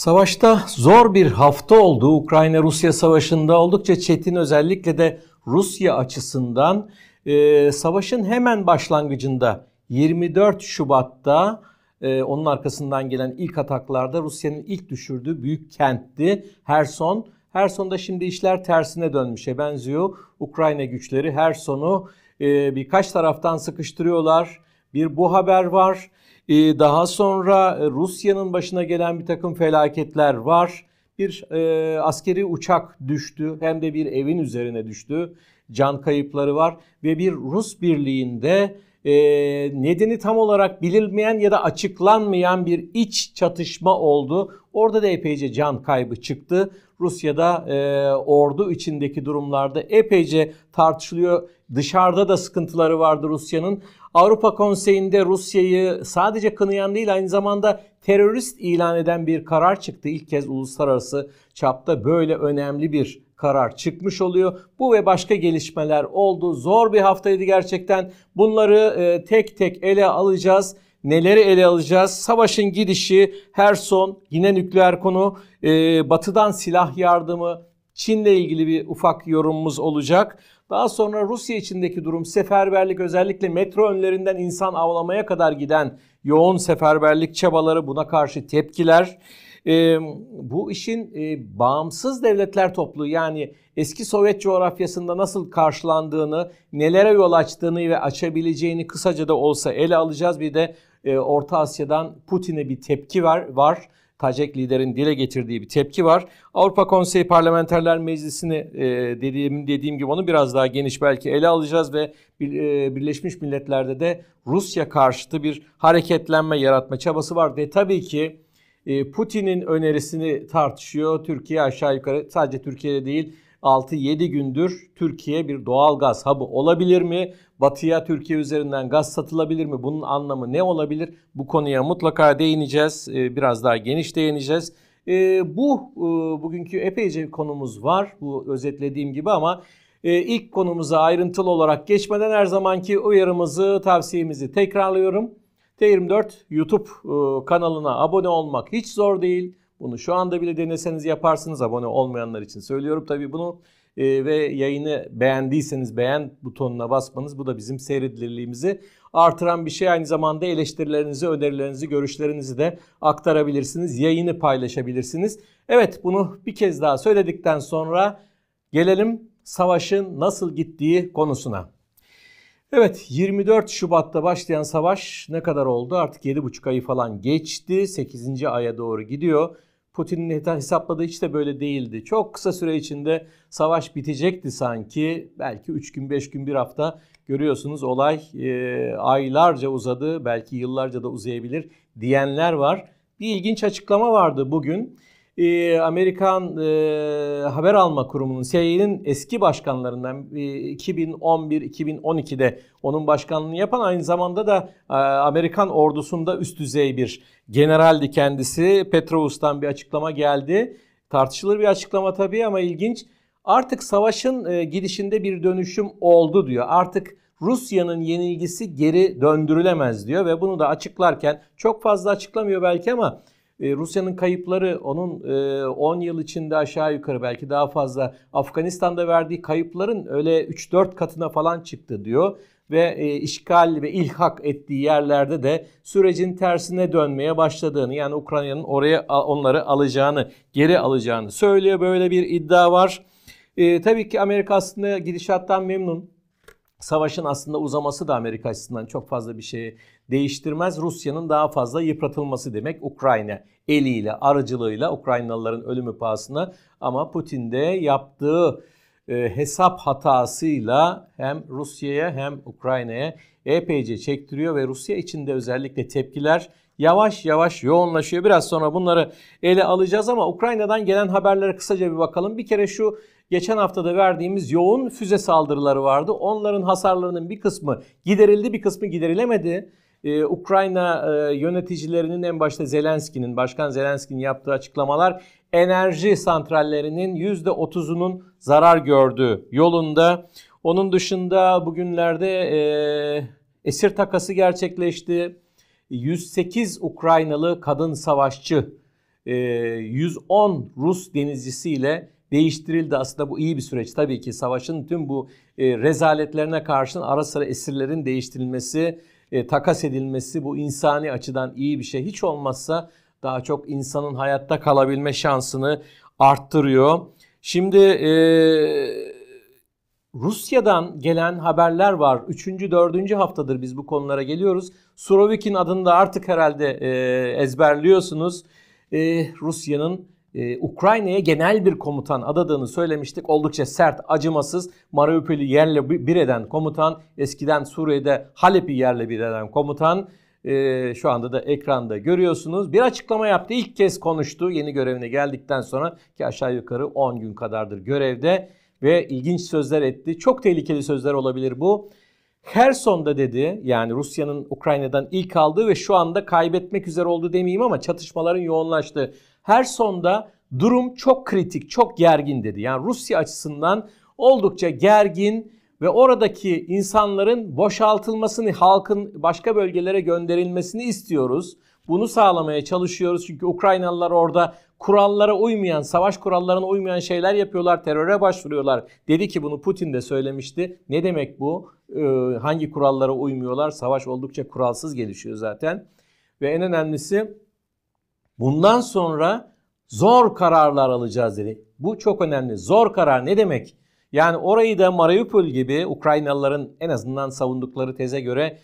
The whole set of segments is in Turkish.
Savaşta zor bir hafta oldu. Ukrayna-Rusya savaşında oldukça çetin özellikle de Rusya açısından e, savaşın hemen başlangıcında 24 Şubat'ta e, onun arkasından gelen ilk ataklarda Rusya'nın ilk düşürdüğü büyük kentti Herson. Herson'da şimdi işler tersine dönmüşe benziyor. Ukrayna güçleri Herson'u e, birkaç taraftan sıkıştırıyorlar. Bir bu haber var. Ee, daha sonra e, Rusya'nın başına gelen bir takım felaketler var. Bir e, askeri uçak düştü hem de bir evin üzerine düştü. Can kayıpları var ve bir Rus birliğinde e, nedeni tam olarak bilinmeyen ya da açıklanmayan bir iç çatışma oldu. Orada da epeyce can kaybı çıktı. Rusya'da e, ordu içindeki durumlarda epeyce tartışılıyor. Dışarıda da sıkıntıları vardı Rusya'nın. Avrupa Konseyi'nde Rusya'yı sadece kınayan değil aynı zamanda terörist ilan eden bir karar çıktı. İlk kez uluslararası çapta böyle önemli bir karar çıkmış oluyor. Bu ve başka gelişmeler oldu. Zor bir haftaydı gerçekten. Bunları e, tek tek ele alacağız. Neleri ele alacağız? Savaşın gidişi, her son, yine nükleer konu, e, batıdan silah yardımı, Çin'le ilgili bir ufak yorumumuz olacak. Daha sonra Rusya içindeki durum seferberlik özellikle metro önlerinden insan avlamaya kadar giden yoğun seferberlik çabaları buna karşı tepkiler. E, bu işin e, bağımsız devletler topluluğu yani eski Sovyet coğrafyasında nasıl karşılandığını, nelere yol açtığını ve açabileceğini kısaca da olsa ele alacağız. Bir de e, Orta Asya'dan Putin'e bir tepki var. var. Tacek liderin dile getirdiği bir tepki var. Avrupa Konseyi Parlamenterler Meclisi'ni dediğim dediğim gibi onu biraz daha geniş belki ele alacağız ve Birleşmiş Milletler'de de Rusya karşıtı bir hareketlenme yaratma çabası var ve tabii ki Putin'in önerisini tartışıyor. Türkiye aşağı yukarı sadece Türkiye'de değil 6-7 gündür Türkiye bir doğal gaz hub'ı olabilir mi? Batıya Türkiye üzerinden gaz satılabilir mi? Bunun anlamı ne olabilir? Bu konuya mutlaka değineceğiz. Ee, biraz daha geniş değineceğiz. Ee, bu e, bugünkü epeyce konumuz var. Bu özetlediğim gibi ama e, ilk konumuza ayrıntılı olarak geçmeden her zamanki uyarımızı, tavsiyemizi tekrarlıyorum. T24 YouTube e, kanalına abone olmak hiç zor değil. Bunu şu anda bile deneseniz yaparsınız abone olmayanlar için söylüyorum tabii bunu. E, ve yayını beğendiyseniz beğen butonuna basmanız bu da bizim seyredilirliğimizi artıran bir şey. Aynı zamanda eleştirilerinizi, önerilerinizi, görüşlerinizi de aktarabilirsiniz. Yayını paylaşabilirsiniz. Evet bunu bir kez daha söyledikten sonra gelelim savaşın nasıl gittiği konusuna. Evet 24 Şubat'ta başlayan savaş ne kadar oldu? Artık 7,5 ayı falan geçti. 8. aya doğru gidiyor. Putin'in hesapladığı hiç de böyle değildi. Çok kısa süre içinde savaş bitecekti sanki. Belki 3 gün, 5 gün, bir hafta görüyorsunuz olay e, aylarca uzadı. Belki yıllarca da uzayabilir diyenler var. Bir ilginç açıklama vardı bugün e, Amerikan e, haber alma kurumunun CIA'nin eski başkanlarından e, 2011-2012'de onun başkanlığını yapan aynı zamanda da e, Amerikan ordusunda üst düzey bir generaldi kendisi. Petrous'tan bir açıklama geldi. Tartışılır bir açıklama tabii ama ilginç. Artık savaşın e, gidişinde bir dönüşüm oldu diyor. Artık Rusya'nın yenilgisi geri döndürülemez diyor ve bunu da açıklarken çok fazla açıklamıyor belki ama e, Rusya'nın kayıpları onun 10 e, yıl içinde aşağı yukarı belki daha fazla Afganistan'da verdiği kayıpların öyle 3-4 katına falan çıktı diyor ve e, işgal ve ilhak ettiği yerlerde de sürecin tersine dönmeye başladığını yani Ukrayna'nın oraya onları alacağını, geri alacağını söylüyor. Böyle bir iddia var. E, tabii ki Amerika aslında gidişattan memnun. Savaşın aslında uzaması da Amerika açısından çok fazla bir şey değiştirmez. Rusya'nın daha fazla yıpratılması demek Ukrayna eliyle, aracılığıyla Ukraynalıların ölümü pahasına ama Putin de yaptığı e, hesap hatasıyla hem Rusya'ya hem Ukrayna'ya epeyce çektiriyor ve Rusya içinde özellikle tepkiler yavaş yavaş yoğunlaşıyor. Biraz sonra bunları ele alacağız ama Ukrayna'dan gelen haberlere kısaca bir bakalım. Bir kere şu geçen haftada verdiğimiz yoğun füze saldırıları vardı. Onların hasarlarının bir kısmı giderildi, bir kısmı giderilemedi. Ee, Ukrayna e, yöneticilerinin en başta Zelenski'nin, Başkan Zelenski'nin yaptığı açıklamalar enerji santrallerinin %30'unun zarar gördüğü yolunda. Onun dışında bugünlerde e, esir takası gerçekleşti. 108 Ukraynalı kadın savaşçı 110 Rus denizcisiyle değiştirildi. Aslında bu iyi bir süreç. Tabii ki savaşın tüm bu e, rezaletlerine karşın ara sıra esirlerin değiştirilmesi, e, takas edilmesi bu insani açıdan iyi bir şey. Hiç olmazsa daha çok insanın hayatta kalabilme şansını arttırıyor. Şimdi e, Rusya'dan gelen haberler var. Üçüncü, dördüncü haftadır biz bu konulara geliyoruz. Surovikin adını da artık herhalde e, ezberliyorsunuz. E, Rusya'nın e, Ukrayna'ya genel bir komutan adadığını söylemiştik. Oldukça sert, acımasız, Mariupol'ü yerle bir eden komutan, eskiden Suriye'de Halep'i yerle bir eden komutan. E, şu anda da ekranda görüyorsunuz. Bir açıklama yaptı. İlk kez konuştu yeni görevine geldikten sonra ki aşağı yukarı 10 gün kadardır görevde ve ilginç sözler etti. Çok tehlikeli sözler olabilir bu. Herson'da dedi yani Rusya'nın Ukrayna'dan ilk aldığı ve şu anda kaybetmek üzere olduğu demeyeyim ama çatışmaların yoğunlaştığı Herson'da durum çok kritik, çok gergin dedi. Yani Rusya açısından oldukça gergin ve oradaki insanların boşaltılmasını, halkın başka bölgelere gönderilmesini istiyoruz. Bunu sağlamaya çalışıyoruz çünkü Ukraynalılar orada kurallara uymayan, savaş kurallarına uymayan şeyler yapıyorlar, teröre başvuruyorlar. Dedi ki bunu Putin de söylemişti. Ne demek bu? Ee, hangi kurallara uymuyorlar? Savaş oldukça kuralsız gelişiyor zaten. Ve en önemlisi bundan sonra zor kararlar alacağız dedi. Bu çok önemli. Zor karar ne demek? Yani orayı da Mariupol gibi Ukraynalıların en azından savundukları teze göre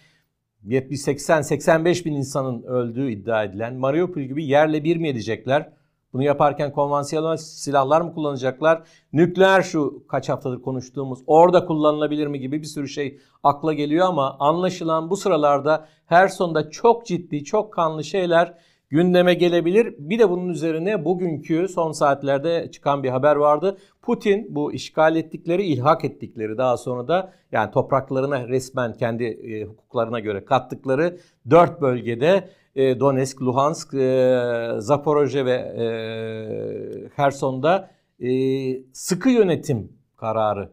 70-80-85 bin insanın öldüğü iddia edilen Mariupol gibi yerle bir mi edecekler? Bunu yaparken konvansiyonel silahlar mı kullanacaklar? Nükleer şu kaç haftadır konuştuğumuz orada kullanılabilir mi gibi bir sürü şey akla geliyor ama anlaşılan bu sıralarda her sonda çok ciddi, çok kanlı şeyler gündeme gelebilir. Bir de bunun üzerine bugünkü son saatlerde çıkan bir haber vardı. Putin bu işgal ettikleri, ilhak ettikleri daha sonra da yani topraklarına resmen kendi e, hukuklarına göre kattıkları dört bölgede e, Donetsk, Luhansk, e, Zaporojye ve e, Herson'da e, sıkı yönetim kararı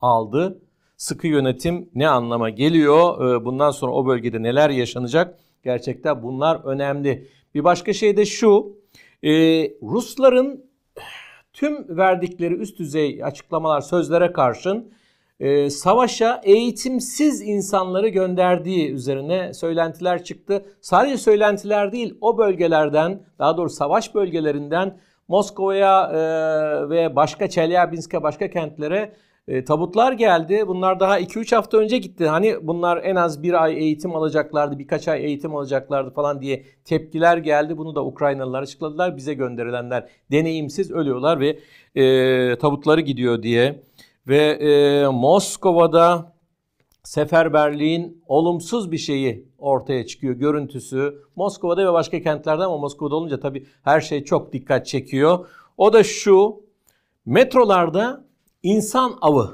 aldı. Sıkı yönetim ne anlama geliyor? E, bundan sonra o bölgede neler yaşanacak? Gerçekten bunlar önemli. Bir başka şey de şu. E, Rusların tüm verdikleri üst düzey açıklamalar, sözlere karşın e, savaşa eğitimsiz insanları gönderdiği üzerine söylentiler çıktı. Sadece söylentiler değil, o bölgelerden, daha doğrusu savaş bölgelerinden Moskova'ya e, ve başka Çelyabinsk'e, başka kentlere e, tabutlar geldi. Bunlar daha 2-3 hafta önce gitti. Hani bunlar en az bir ay eğitim alacaklardı, birkaç ay eğitim alacaklardı falan diye tepkiler geldi. Bunu da Ukraynalılar açıkladılar. Bize gönderilenler deneyimsiz ölüyorlar ve e, tabutları gidiyor diye. Ve e, Moskova'da seferberliğin olumsuz bir şeyi ortaya çıkıyor görüntüsü. Moskova'da ve başka kentlerde ama Moskova'da olunca tabii her şey çok dikkat çekiyor. O da şu metrolarda insan avı,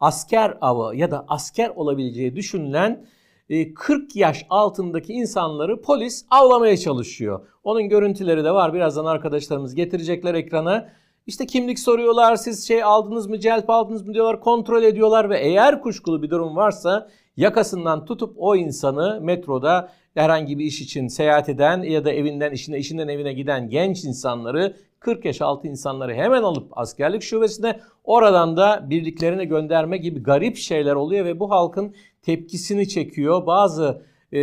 asker avı ya da asker olabileceği düşünülen 40 e, yaş altındaki insanları polis avlamaya çalışıyor. Onun görüntüleri de var. Birazdan arkadaşlarımız getirecekler ekrana. İşte kimlik soruyorlar, siz şey aldınız mı, celp aldınız mı diyorlar, kontrol ediyorlar ve eğer kuşkulu bir durum varsa yakasından tutup o insanı metroda herhangi bir iş için seyahat eden ya da evinden işine, işinden evine giden genç insanları 40 yaş altı insanları hemen alıp askerlik şubesine oradan da birliklerine gönderme gibi garip şeyler oluyor ve bu halkın tepkisini çekiyor. Bazı e,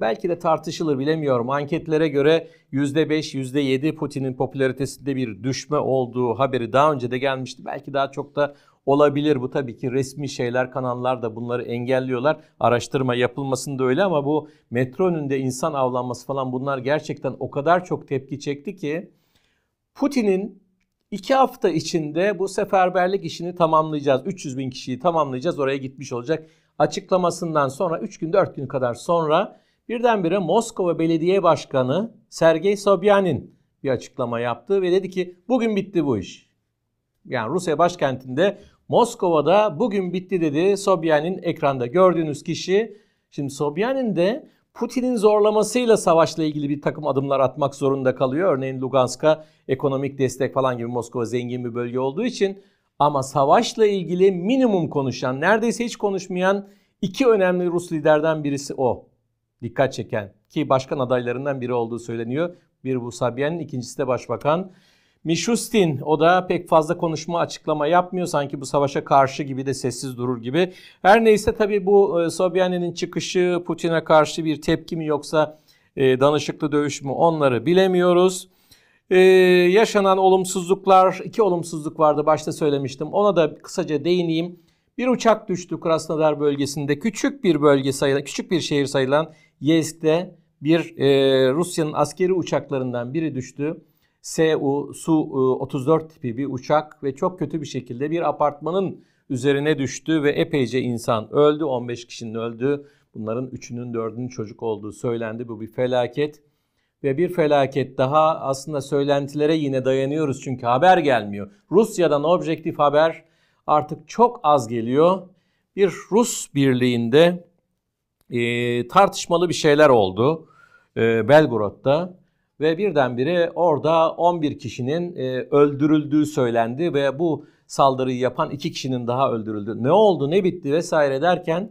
belki de tartışılır bilemiyorum. Anketlere göre %5, %7 Putin'in popülaritesinde bir düşme olduğu haberi daha önce de gelmişti. Belki daha çok da olabilir. Bu tabii ki resmi şeyler, kanallar da bunları engelliyorlar. Araştırma yapılmasında öyle ama bu metro önünde insan avlanması falan bunlar gerçekten o kadar çok tepki çekti ki Putin'in iki hafta içinde bu seferberlik işini tamamlayacağız. 300 bin kişiyi tamamlayacağız. Oraya gitmiş olacak. Açıklamasından sonra 3 gün 4 gün kadar sonra birdenbire Moskova Belediye Başkanı Sergey Sobyanin bir açıklama yaptı ve dedi ki bugün bitti bu iş. Yani Rusya başkentinde Moskova'da bugün bitti dedi Sobyanin ekranda gördüğünüz kişi. Şimdi Sobyanin de Putin'in zorlamasıyla savaşla ilgili bir takım adımlar atmak zorunda kalıyor. Örneğin Lugansk'a ekonomik destek falan gibi Moskova zengin bir bölge olduğu için ama savaşla ilgili minimum konuşan, neredeyse hiç konuşmayan iki önemli Rus liderden birisi o. Dikkat çeken ki başkan adaylarından biri olduğu söyleniyor. Bir bu Sabien, ikincisi de başbakan. Mishustin o da pek fazla konuşma açıklama yapmıyor. Sanki bu savaşa karşı gibi de sessiz durur gibi. Her neyse tabii bu e, Sobyanin'in çıkışı Putin'e karşı bir tepki mi yoksa e, danışıklı dövüş mü onları bilemiyoruz. Ee, yaşanan olumsuzluklar, iki olumsuzluk vardı başta söylemiştim. Ona da kısaca değineyim. Bir uçak düştü Krasnodar bölgesinde. Küçük bir bölge sayılan, küçük bir şehir sayılan Yezk'te bir e, Rusya'nın askeri uçaklarından biri düştü. Su Su-34 tipi bir uçak ve çok kötü bir şekilde bir apartmanın üzerine düştü ve epeyce insan öldü. 15 kişinin öldü. Bunların 3'ünün 4'ünün çocuk olduğu söylendi. Bu bir felaket. Ve bir felaket daha aslında söylentilere yine dayanıyoruz çünkü haber gelmiyor. Rusya'dan objektif haber artık çok az geliyor. Bir Rus birliğinde e, tartışmalı bir şeyler oldu e, Belgrad'da ve birdenbire orada 11 kişinin e, öldürüldüğü söylendi ve bu saldırıyı yapan iki kişinin daha öldürüldü. Ne oldu, ne bitti vesaire derken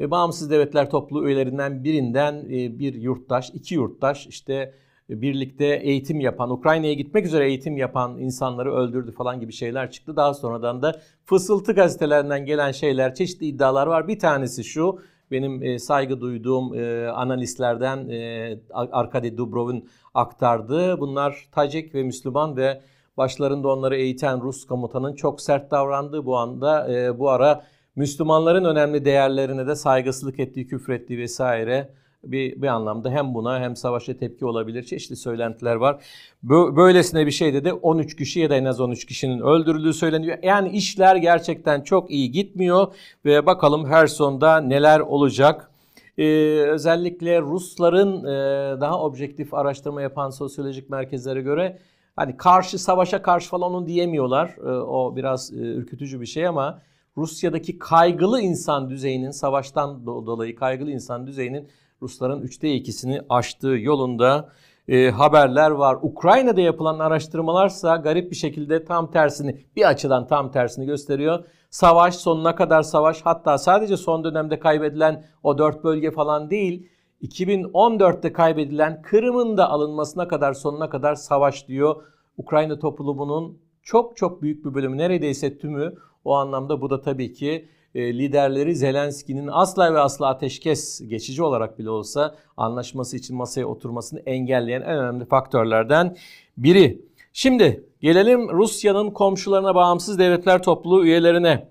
e, Bağımsız Devletler Topluluğu üyelerinden birinden e, bir yurttaş, iki yurttaş işte birlikte eğitim yapan, Ukrayna'ya gitmek üzere eğitim yapan insanları öldürdü falan gibi şeyler çıktı. Daha sonradan da fısıltı gazetelerinden gelen şeyler, çeşitli iddialar var. Bir tanesi şu, benim e, saygı duyduğum e, analistlerden e, Arkady Dubrov'un aktardığı. Bunlar Tacik ve Müslüman ve başlarında onları eğiten Rus komutanın çok sert davrandığı bu anda e, bu ara Müslümanların önemli değerlerine de saygısızlık ettiği, küfrettiği vesaire bir, bir anlamda hem buna hem savaşa tepki olabilir. Çeşitli söylentiler var. Böylesine bir şeyde de 13 kişi ya da en az 13 kişinin öldürüldüğü söyleniyor. Yani işler gerçekten çok iyi gitmiyor ve bakalım her sonda neler olacak. Ee, özellikle Rusların e, daha objektif araştırma yapan sosyolojik merkezlere göre hani karşı savaşa karşı falan onu diyemiyorlar. Ee, o biraz e, ürkütücü bir şey ama Rusya'daki kaygılı insan düzeyinin savaştan dolayı kaygılı insan düzeyinin Rusların üçte ikisini aştığı yolunda e, haberler var. Ukrayna'da yapılan araştırmalarsa garip bir şekilde tam tersini bir açıdan tam tersini gösteriyor. Savaş sonuna kadar savaş hatta sadece son dönemde kaybedilen o dört bölge falan değil 2014'te kaybedilen Kırım'ın da alınmasına kadar sonuna kadar savaş diyor. Ukrayna toplumunun çok çok büyük bir bölümü neredeyse tümü o anlamda bu da tabii ki liderleri Zelenski'nin asla ve asla ateşkes geçici olarak bile olsa anlaşması için masaya oturmasını engelleyen en önemli faktörlerden biri. Şimdi gelelim Rusya'nın komşularına bağımsız devletler topluluğu üyelerine.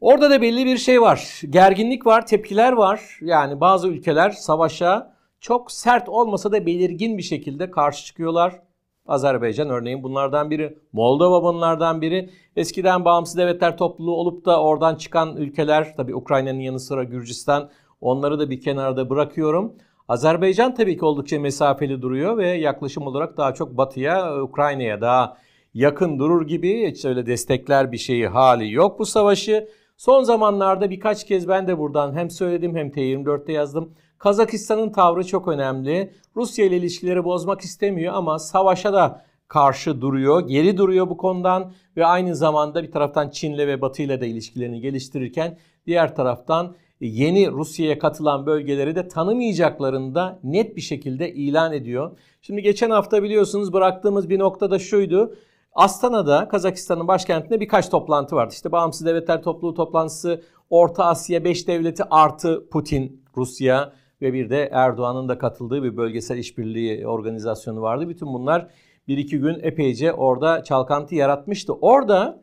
Orada da belli bir şey var. Gerginlik var, tepkiler var. Yani bazı ülkeler savaşa çok sert olmasa da belirgin bir şekilde karşı çıkıyorlar. Azerbaycan örneğin bunlardan biri. Moldova bunlardan biri. Eskiden bağımsız devletler topluluğu olup da oradan çıkan ülkeler tabi Ukrayna'nın yanı sıra Gürcistan onları da bir kenarda bırakıyorum. Azerbaycan tabii ki oldukça mesafeli duruyor ve yaklaşım olarak daha çok batıya, Ukrayna'ya daha yakın durur gibi hiç öyle destekler bir şeyi hali yok bu savaşı. Son zamanlarda birkaç kez ben de buradan hem söyledim hem T24'te yazdım. Kazakistan'ın tavrı çok önemli. Rusya ile ilişkileri bozmak istemiyor ama savaşa da karşı duruyor, geri duruyor bu konudan ve aynı zamanda bir taraftan Çin'le ve Batı ile de ilişkilerini geliştirirken diğer taraftan yeni Rusya'ya katılan bölgeleri de tanımayacaklarını da net bir şekilde ilan ediyor. Şimdi geçen hafta biliyorsunuz bıraktığımız bir nokta da şuydu. Astana'da Kazakistan'ın başkentinde birkaç toplantı vardı. İşte Bağımsız Devletler Topluluğu toplantısı, Orta Asya 5 devleti artı Putin, Rusya ve bir de Erdoğan'ın da katıldığı bir bölgesel işbirliği organizasyonu vardı. Bütün bunlar bir iki gün epeyce orada çalkantı yaratmıştı. Orada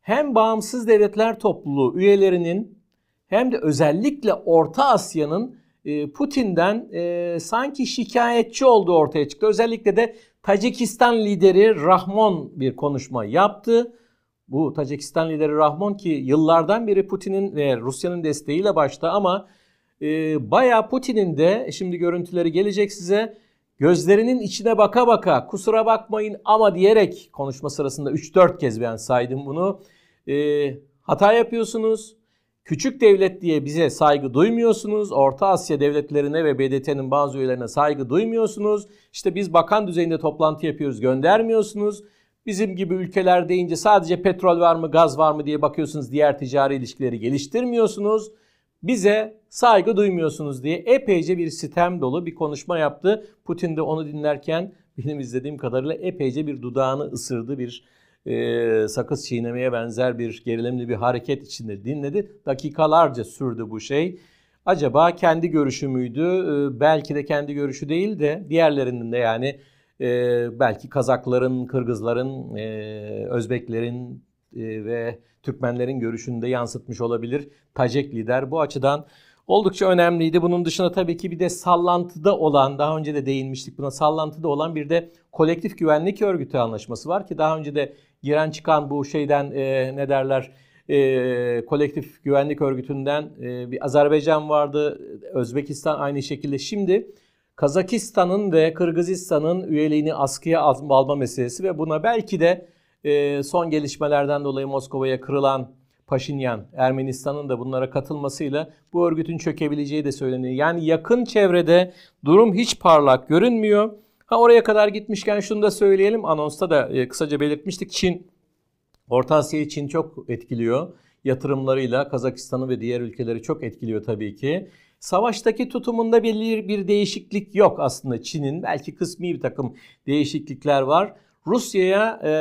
hem bağımsız devletler topluluğu üyelerinin hem de özellikle Orta Asya'nın e, Putin'den e, sanki şikayetçi olduğu ortaya çıktı. Özellikle de Tacikistan lideri Rahmon bir konuşma yaptı. Bu Tacikistan lideri Rahmon ki yıllardan beri Putin'in ve Rusya'nın desteğiyle başta ama e, bayağı Putin'in de şimdi görüntüleri gelecek size gözlerinin içine baka baka kusura bakmayın ama diyerek konuşma sırasında 3-4 kez ben saydım bunu. E, hata yapıyorsunuz. Küçük devlet diye bize saygı duymuyorsunuz. Orta Asya devletlerine ve BDT'nin bazı üyelerine saygı duymuyorsunuz. İşte biz bakan düzeyinde toplantı yapıyoruz göndermiyorsunuz. Bizim gibi ülkeler deyince sadece petrol var mı gaz var mı diye bakıyorsunuz. Diğer ticari ilişkileri geliştirmiyorsunuz bize saygı duymuyorsunuz diye epeyce bir sitem dolu bir konuşma yaptı. Putin de onu dinlerken benim izlediğim kadarıyla epeyce bir dudağını ısırdı bir e, sakız çiğnemeye benzer bir gerilimli bir hareket içinde dinledi. Dakikalarca sürdü bu şey. Acaba kendi görüşü müydü? E, belki de kendi görüşü değil de diğerlerinin de yani e, belki Kazakların, Kırgızların, e, Özbeklerin ve Türkmenlerin görüşünü de yansıtmış olabilir. Tacek lider bu açıdan oldukça önemliydi. Bunun dışında tabii ki bir de sallantıda olan, daha önce de değinmiştik buna, sallantıda olan bir de kolektif güvenlik örgütü anlaşması var ki daha önce de giren çıkan bu şeyden e, ne derler e, kolektif güvenlik örgütünden e, bir Azerbaycan vardı, Özbekistan aynı şekilde. Şimdi Kazakistan'ın ve Kırgızistan'ın üyeliğini askıya alma meselesi ve buna belki de e, son gelişmelerden dolayı Moskova'ya kırılan Paşinyan, Ermenistan'ın da bunlara katılmasıyla bu örgütün çökebileceği de söyleniyor. Yani yakın çevrede durum hiç parlak görünmüyor. Ha oraya kadar gitmişken şunu da söyleyelim. Anonsta da e, kısaca belirtmiştik. Çin, Orta Asya'yı Çin çok etkiliyor. Yatırımlarıyla Kazakistan'ı ve diğer ülkeleri çok etkiliyor tabii ki. Savaştaki tutumunda bir, bir değişiklik yok aslında Çin'in. Belki kısmi bir takım değişiklikler var. Rusya'ya e,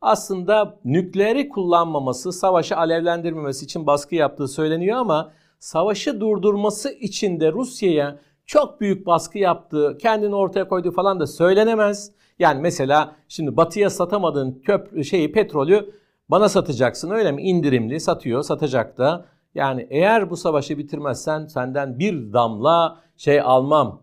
aslında nükleeri kullanmaması, savaşı alevlendirmemesi için baskı yaptığı söyleniyor ama savaşı durdurması için de Rusya'ya çok büyük baskı yaptığı, kendini ortaya koyduğu falan da söylenemez. Yani mesela şimdi batıya satamadığın köp şeyi petrolü bana satacaksın öyle mi? İndirimli satıyor, satacak da. Yani eğer bu savaşı bitirmezsen senden bir damla şey almam,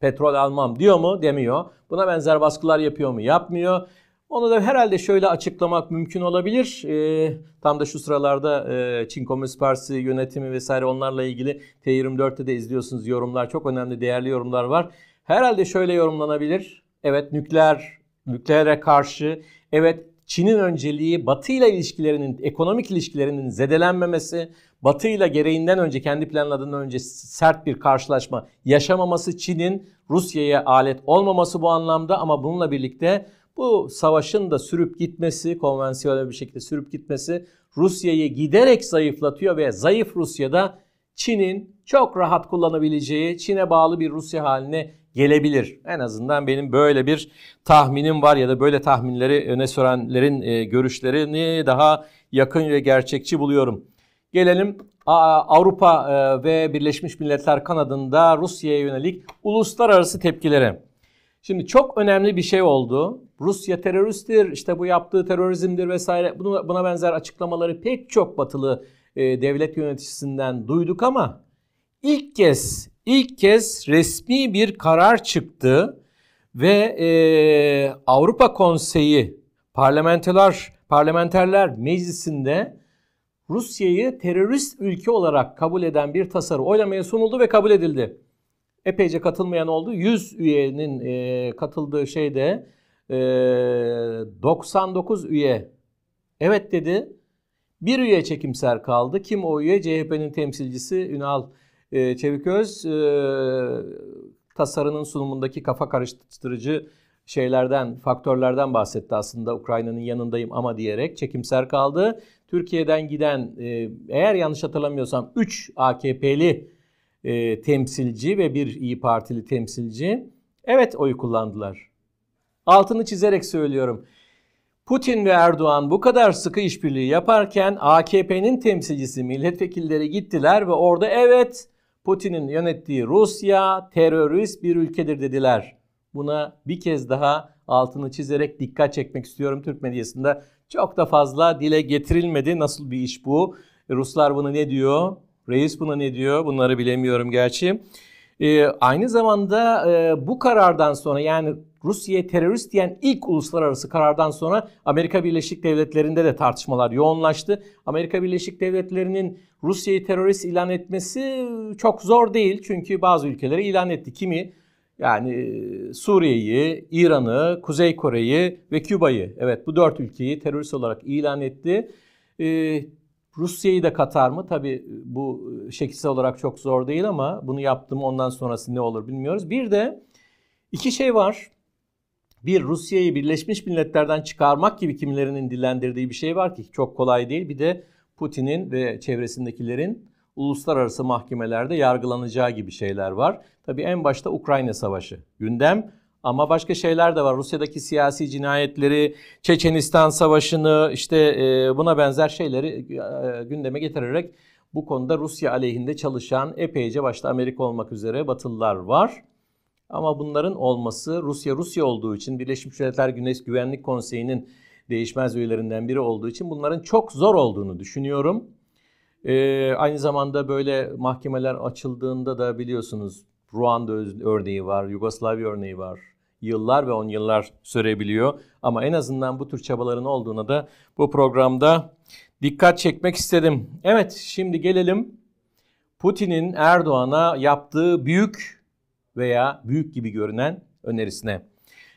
petrol almam diyor mu? Demiyor. Buna benzer baskılar yapıyor mu? Yapmıyor. Onu da herhalde şöyle açıklamak mümkün olabilir. E, tam da şu sıralarda e, Çin Komünist Partisi yönetimi vesaire onlarla ilgili T24'te de izliyorsunuz yorumlar. Çok önemli, değerli yorumlar var. Herhalde şöyle yorumlanabilir. Evet nükleer, nükleere karşı, evet Çin'in önceliği Batı ile ilişkilerinin, ekonomik ilişkilerinin zedelenmemesi, Batı ile gereğinden önce, kendi planladığından önce sert bir karşılaşma yaşamaması, Çin'in Rusya'ya alet olmaması bu anlamda. Ama bununla birlikte bu savaşın da sürüp gitmesi, konvansiyonel bir şekilde sürüp gitmesi Rusya'yı giderek zayıflatıyor ve zayıf Rusya'da Çin'in çok rahat kullanabileceği, Çin'e bağlı bir Rusya haline gelebilir. En azından benim böyle bir tahminim var ya da böyle tahminleri öne sürenlerin e, görüşlerini daha yakın ve gerçekçi buluyorum. Gelelim Avrupa e, ve Birleşmiş Milletler kanadında Rusya'ya yönelik uluslararası tepkilere. Şimdi çok önemli bir şey oldu. Rusya teröristtir, işte bu yaptığı terörizmdir vesaire. Buna, benzer açıklamaları pek çok batılı e, devlet yöneticisinden duyduk ama ilk kez ilk kez resmi bir karar çıktı ve e, Avrupa Konseyi Parlamenterler Parlamenterler Meclisi'nde Rusya'yı terörist ülke olarak kabul eden bir tasarı oylamaya sunuldu ve kabul edildi. Epeyce katılmayan oldu. 100 üyenin e, katıldığı şeyde e, 99 üye evet dedi. Bir üye çekimser kaldı. Kim o üye? CHP'nin temsilcisi Ünal e, Çeviköz e, tasarının sunumundaki kafa karıştırıcı şeylerden, faktörlerden bahsetti aslında. Ukrayna'nın yanındayım ama diyerek çekimser kaldı. Türkiye'den giden e, eğer yanlış hatırlamıyorsam 3 AKP'li e, temsilci ve bir İyi Partili temsilci evet oy kullandılar. Altını çizerek söylüyorum. Putin ve Erdoğan bu kadar sıkı işbirliği yaparken AKP'nin temsilcisi milletvekilleri gittiler ve orada evet Putin'in yönettiği Rusya terörist bir ülkedir dediler. Buna bir kez daha altını çizerek dikkat çekmek istiyorum Türk medyasında. Çok da fazla dile getirilmedi. Nasıl bir iş bu? Ruslar bunu ne diyor? Reis buna ne diyor? Bunları bilemiyorum gerçi. Ee, aynı zamanda e, bu karardan sonra yani Rusya'ya terörist diyen ilk uluslararası karardan sonra Amerika Birleşik Devletleri'nde de tartışmalar yoğunlaştı. Amerika Birleşik Devletleri'nin Rusya'yı terörist ilan etmesi çok zor değil. Çünkü bazı ülkeleri ilan etti. Kimi? Yani e, Suriye'yi, İran'ı, Kuzey Kore'yi ve Küba'yı. Evet bu dört ülkeyi terörist olarak ilan etti. Ee, Rusya'yı da katar mı? Tabii bu şekilsel olarak çok zor değil ama bunu yaptım ondan sonrası ne olur bilmiyoruz. Bir de iki şey var. Bir Rusya'yı Birleşmiş Milletler'den çıkarmak gibi kimilerinin dillendirdiği bir şey var ki çok kolay değil. Bir de Putin'in ve çevresindekilerin uluslararası mahkemelerde yargılanacağı gibi şeyler var. Tabii en başta Ukrayna Savaşı gündem Ama başka şeyler de var. Rusya'daki siyasi cinayetleri, Çeçenistan Savaşı'nı işte e, buna benzer şeyleri e, gündeme getirerek bu konuda Rusya aleyhinde çalışan epeyce başta Amerika olmak üzere Batılılar var. Ama bunların olması Rusya Rusya olduğu için Birleşmiş Milletler Güneş Güvenlik Konseyi'nin değişmez üyelerinden biri olduğu için bunların çok zor olduğunu düşünüyorum. Ee, aynı zamanda böyle mahkemeler açıldığında da biliyorsunuz Ruanda örneği var, Yugoslavya örneği var. Yıllar ve on yıllar sürebiliyor. Ama en azından bu tür çabaların olduğuna da bu programda dikkat çekmek istedim. Evet şimdi gelelim Putin'in Erdoğan'a yaptığı büyük veya büyük gibi görünen önerisine.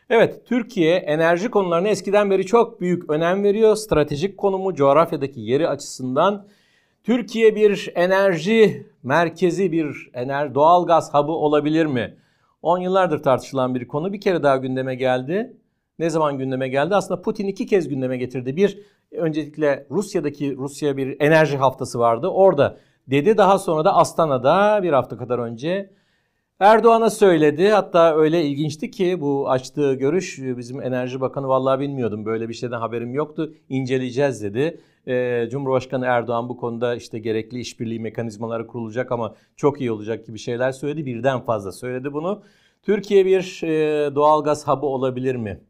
Evet, Türkiye enerji konularına eskiden beri çok büyük önem veriyor. Stratejik konumu, coğrafyadaki yeri açısından Türkiye bir enerji merkezi, bir ener doğal gaz hub'ı olabilir mi? 10 yıllardır tartışılan bir konu bir kere daha gündeme geldi. Ne zaman gündeme geldi? Aslında Putin iki kez gündeme getirdi. Bir, öncelikle Rusya'daki Rusya bir enerji haftası vardı. Orada dedi. Daha sonra da Astana'da bir hafta kadar önce Erdoğan'a söyledi. Hatta öyle ilginçti ki bu açtığı görüş bizim Enerji Bakanı vallahi bilmiyordum. Böyle bir şeyden haberim yoktu. İnceleyeceğiz dedi. Ee, Cumhurbaşkanı Erdoğan bu konuda işte gerekli işbirliği mekanizmaları kurulacak ama çok iyi olacak gibi şeyler söyledi. Birden fazla söyledi bunu. Türkiye bir e, doğalgaz hub'ı olabilir mi?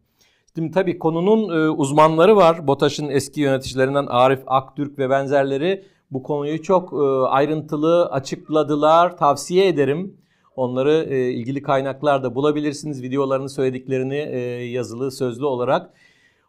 Şimdi tabii konunun e, uzmanları var. BOTAŞ'ın eski yöneticilerinden Arif Aktürk ve benzerleri bu konuyu çok e, ayrıntılı açıkladılar. Tavsiye ederim. Onları e, ilgili kaynaklarda bulabilirsiniz. Videolarını söylediklerini e, yazılı, sözlü olarak.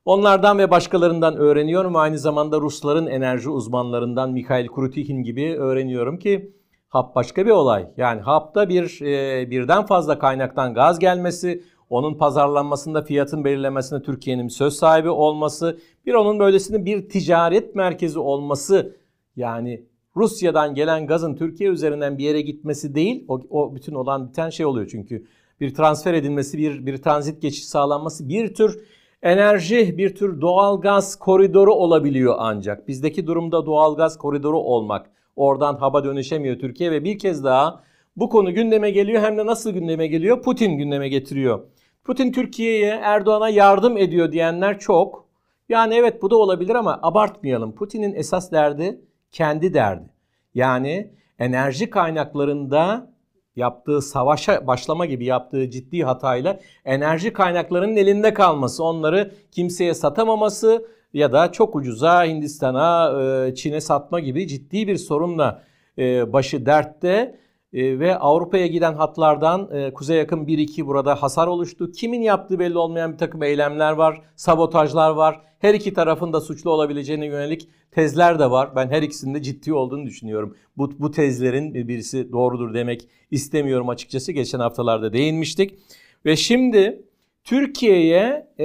Onlardan ve başkalarından öğreniyorum. Aynı zamanda Rusların enerji uzmanlarından Mikhail Krutikin gibi öğreniyorum ki HAP başka bir olay. Yani HAP'ta bir e, birden fazla kaynaktan gaz gelmesi, onun pazarlanmasında fiyatın belirlemesinde Türkiye'nin söz sahibi olması, bir onun böylesine bir ticaret merkezi olması yani Rusya'dan gelen gazın Türkiye üzerinden bir yere gitmesi değil, o, o bütün olan biten şey oluyor çünkü bir transfer edilmesi, bir bir transit geçiş sağlanması, bir tür enerji, bir tür doğal gaz koridoru olabiliyor ancak. Bizdeki durumda doğal gaz koridoru olmak. Oradan haba dönüşemiyor Türkiye ve bir kez daha bu konu gündeme geliyor. Hem de nasıl gündeme geliyor? Putin gündeme getiriyor. Putin Türkiye'ye Erdoğan'a yardım ediyor diyenler çok. Yani evet bu da olabilir ama abartmayalım. Putin'in esas derdi kendi derdi. Yani enerji kaynaklarında yaptığı savaşa başlama gibi yaptığı ciddi hatayla enerji kaynaklarının elinde kalması, onları kimseye satamaması ya da çok ucuza Hindistan'a, e, Çin'e satma gibi ciddi bir sorunla e, başı dertte e, ve Avrupa'ya giden hatlardan e, kuzeye yakın 1-2 burada hasar oluştu. Kimin yaptığı belli olmayan bir takım eylemler var, sabotajlar var. Her iki tarafın da suçlu olabileceğine yönelik tezler de var. Ben her ikisinin de ciddi olduğunu düşünüyorum. Bu, bu tezlerin birisi doğrudur demek istemiyorum açıkçası. Geçen haftalarda değinmiştik. Ve şimdi Türkiye'ye e,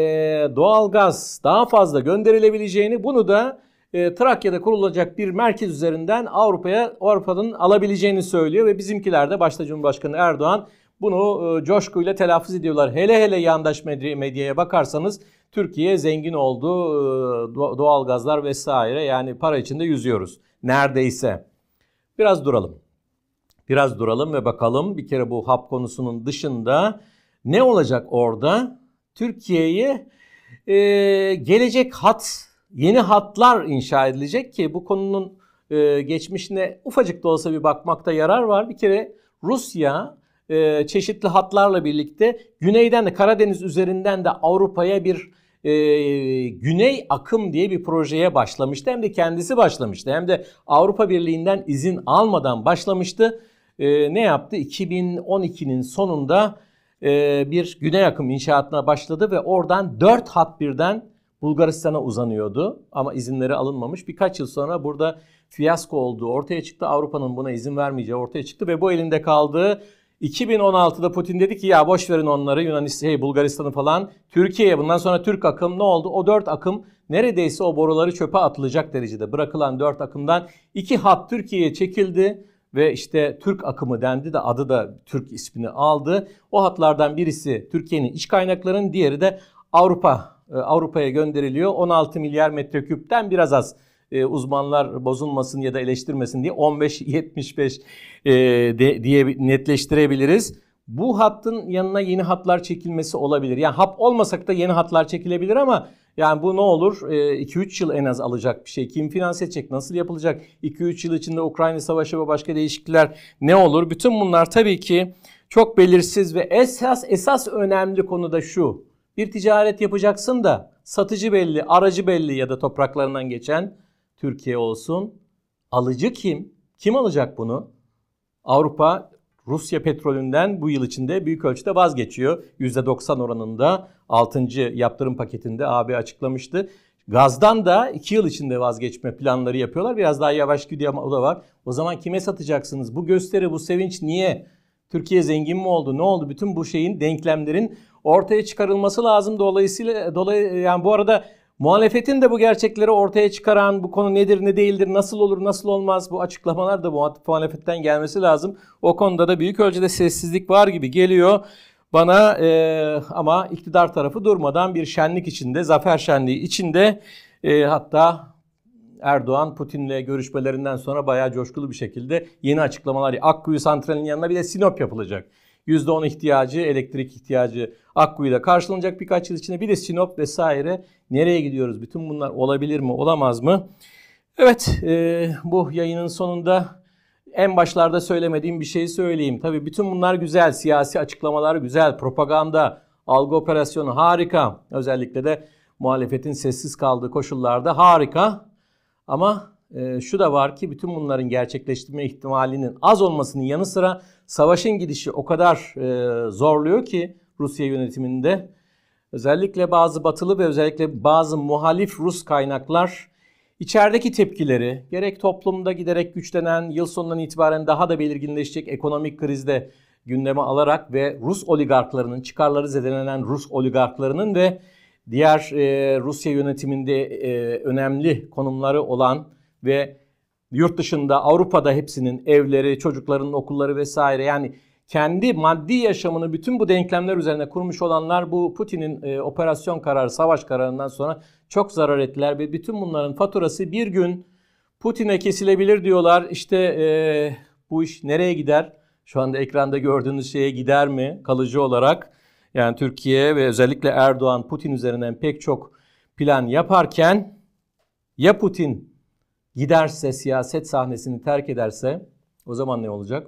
doğalgaz daha fazla gönderilebileceğini bunu da e, Trakya'da kurulacak bir merkez üzerinden Avrupa'ya Avrupa'nın alabileceğini söylüyor ve bizimkiler de başta Cumhurbaşkanı Erdoğan bunu e, coşkuyla telaffuz ediyorlar. Hele hele yandaş medyaya bakarsanız Türkiye zengin oldu, e, doğal gazlar vesaire yani para içinde yüzüyoruz. Neredeyse. Biraz duralım. Biraz duralım ve bakalım bir kere bu hap konusunun dışında ne olacak orada? Türkiye'ye e, gelecek hat yeni hatlar inşa edilecek ki bu konunun e, geçmişine ufacık da olsa bir bakmakta yarar var. Bir kere Rusya e, çeşitli hatlarla birlikte güneyden de Karadeniz üzerinden de Avrupa'ya bir e, Güney Akım diye bir projeye başlamıştı. Hem de kendisi başlamıştı. Hem de Avrupa Birliği'nden izin almadan başlamıştı. E, ne yaptı? 2012'nin sonunda e, bir Güney Akım inşaatına başladı ve oradan 4 hat birden Bulgaristan'a uzanıyordu ama izinleri alınmamış. Birkaç yıl sonra burada fiyasko olduğu ortaya çıktı. Avrupa'nın buna izin vermeyeceği ortaya çıktı ve bu elinde kaldı. 2016'da Putin dedi ki ya boş verin onları Yunanistan, hey, Bulgaristan'ı falan. Türkiye'ye bundan sonra Türk akım ne oldu? O dört akım neredeyse o boruları çöpe atılacak derecede. Bırakılan dört akımdan iki hat Türkiye'ye çekildi ve işte Türk akımı dendi de adı da Türk ismini aldı. O hatlardan birisi Türkiye'nin iç kaynaklarının diğeri de Avrupa Avrupa'ya gönderiliyor. 16 milyar metreküpten biraz az e, uzmanlar bozulmasın ya da eleştirmesin diye 15-75 e, diye netleştirebiliriz. bu hattın yanına yeni hatlar çekilmesi olabilir. Yani hap olmasak da yeni hatlar çekilebilir ama yani bu ne olur? 2-3 yıl en az alacak bir şey. Kim finanse edecek? Nasıl yapılacak? 2-3 yıl içinde Ukrayna Savaşı ve başka değişiklikler ne olur? Bütün bunlar tabii ki çok belirsiz ve esas esas önemli konu da şu. Bir ticaret yapacaksın da satıcı belli, aracı belli ya da topraklarından geçen Türkiye olsun. Alıcı kim? Kim alacak bunu? Avrupa Rusya petrolünden bu yıl içinde büyük ölçüde vazgeçiyor. %90 oranında 6. yaptırım paketinde AB açıklamıştı. Gazdan da 2 yıl içinde vazgeçme planları yapıyorlar. Biraz daha yavaş gidiyor ama o da var. O zaman kime satacaksınız? Bu gösteri, bu sevinç niye? Türkiye zengin mi oldu? Ne oldu? Bütün bu şeyin denklemlerin ortaya çıkarılması lazım. Dolayısıyla dolay yani bu arada muhalefetin de bu gerçekleri ortaya çıkaran bu konu nedir ne değildir nasıl olur nasıl olmaz bu açıklamalar da bu muhalefetten gelmesi lazım. O konuda da büyük ölçüde sessizlik var gibi geliyor. Bana e, ama iktidar tarafı durmadan bir şenlik içinde, zafer şenliği içinde e, hatta Erdoğan Putin'le görüşmelerinden sonra bayağı coşkulu bir şekilde yeni açıklamalar. Akkuyu santralinin yanına bir de Sinop yapılacak. %10 ihtiyacı, elektrik ihtiyacı Akkuyu'da karşılanacak birkaç yıl içinde. Bir de Sinop vesaire. Nereye gidiyoruz? Bütün bunlar olabilir mi, olamaz mı? Evet, e, bu yayının sonunda en başlarda söylemediğim bir şeyi söyleyeyim. Tabii bütün bunlar güzel, siyasi açıklamalar güzel, propaganda, algı operasyonu harika. Özellikle de muhalefetin sessiz kaldığı koşullarda harika. Ama e, şu da var ki bütün bunların gerçekleştirme ihtimalinin az olmasının yanı sıra savaşın gidişi o kadar e, zorluyor ki Rusya yönetiminde. Özellikle bazı batılı ve özellikle bazı muhalif Rus kaynaklar içerideki tepkileri gerek toplumda giderek güçlenen yıl sonundan itibaren daha da belirginleşecek ekonomik krizde gündeme alarak ve Rus oligarklarının çıkarları zedelenen Rus oligarklarının ve diğer e, Rusya yönetiminde e, önemli konumları olan ve yurt dışında Avrupa'da hepsinin evleri, çocuklarının okulları vesaire yani kendi maddi yaşamını bütün bu denklemler üzerine kurmuş olanlar bu Putin'in e, operasyon kararı, savaş kararından sonra çok zarar ettiler ve bütün bunların faturası bir gün Putin'e kesilebilir diyorlar. İşte e, bu iş nereye gider? Şu anda ekranda gördüğünüz şeye gider mi kalıcı olarak? Yani Türkiye ve özellikle Erdoğan Putin üzerinden pek çok plan yaparken ya Putin giderse siyaset sahnesini terk ederse o zaman ne olacak?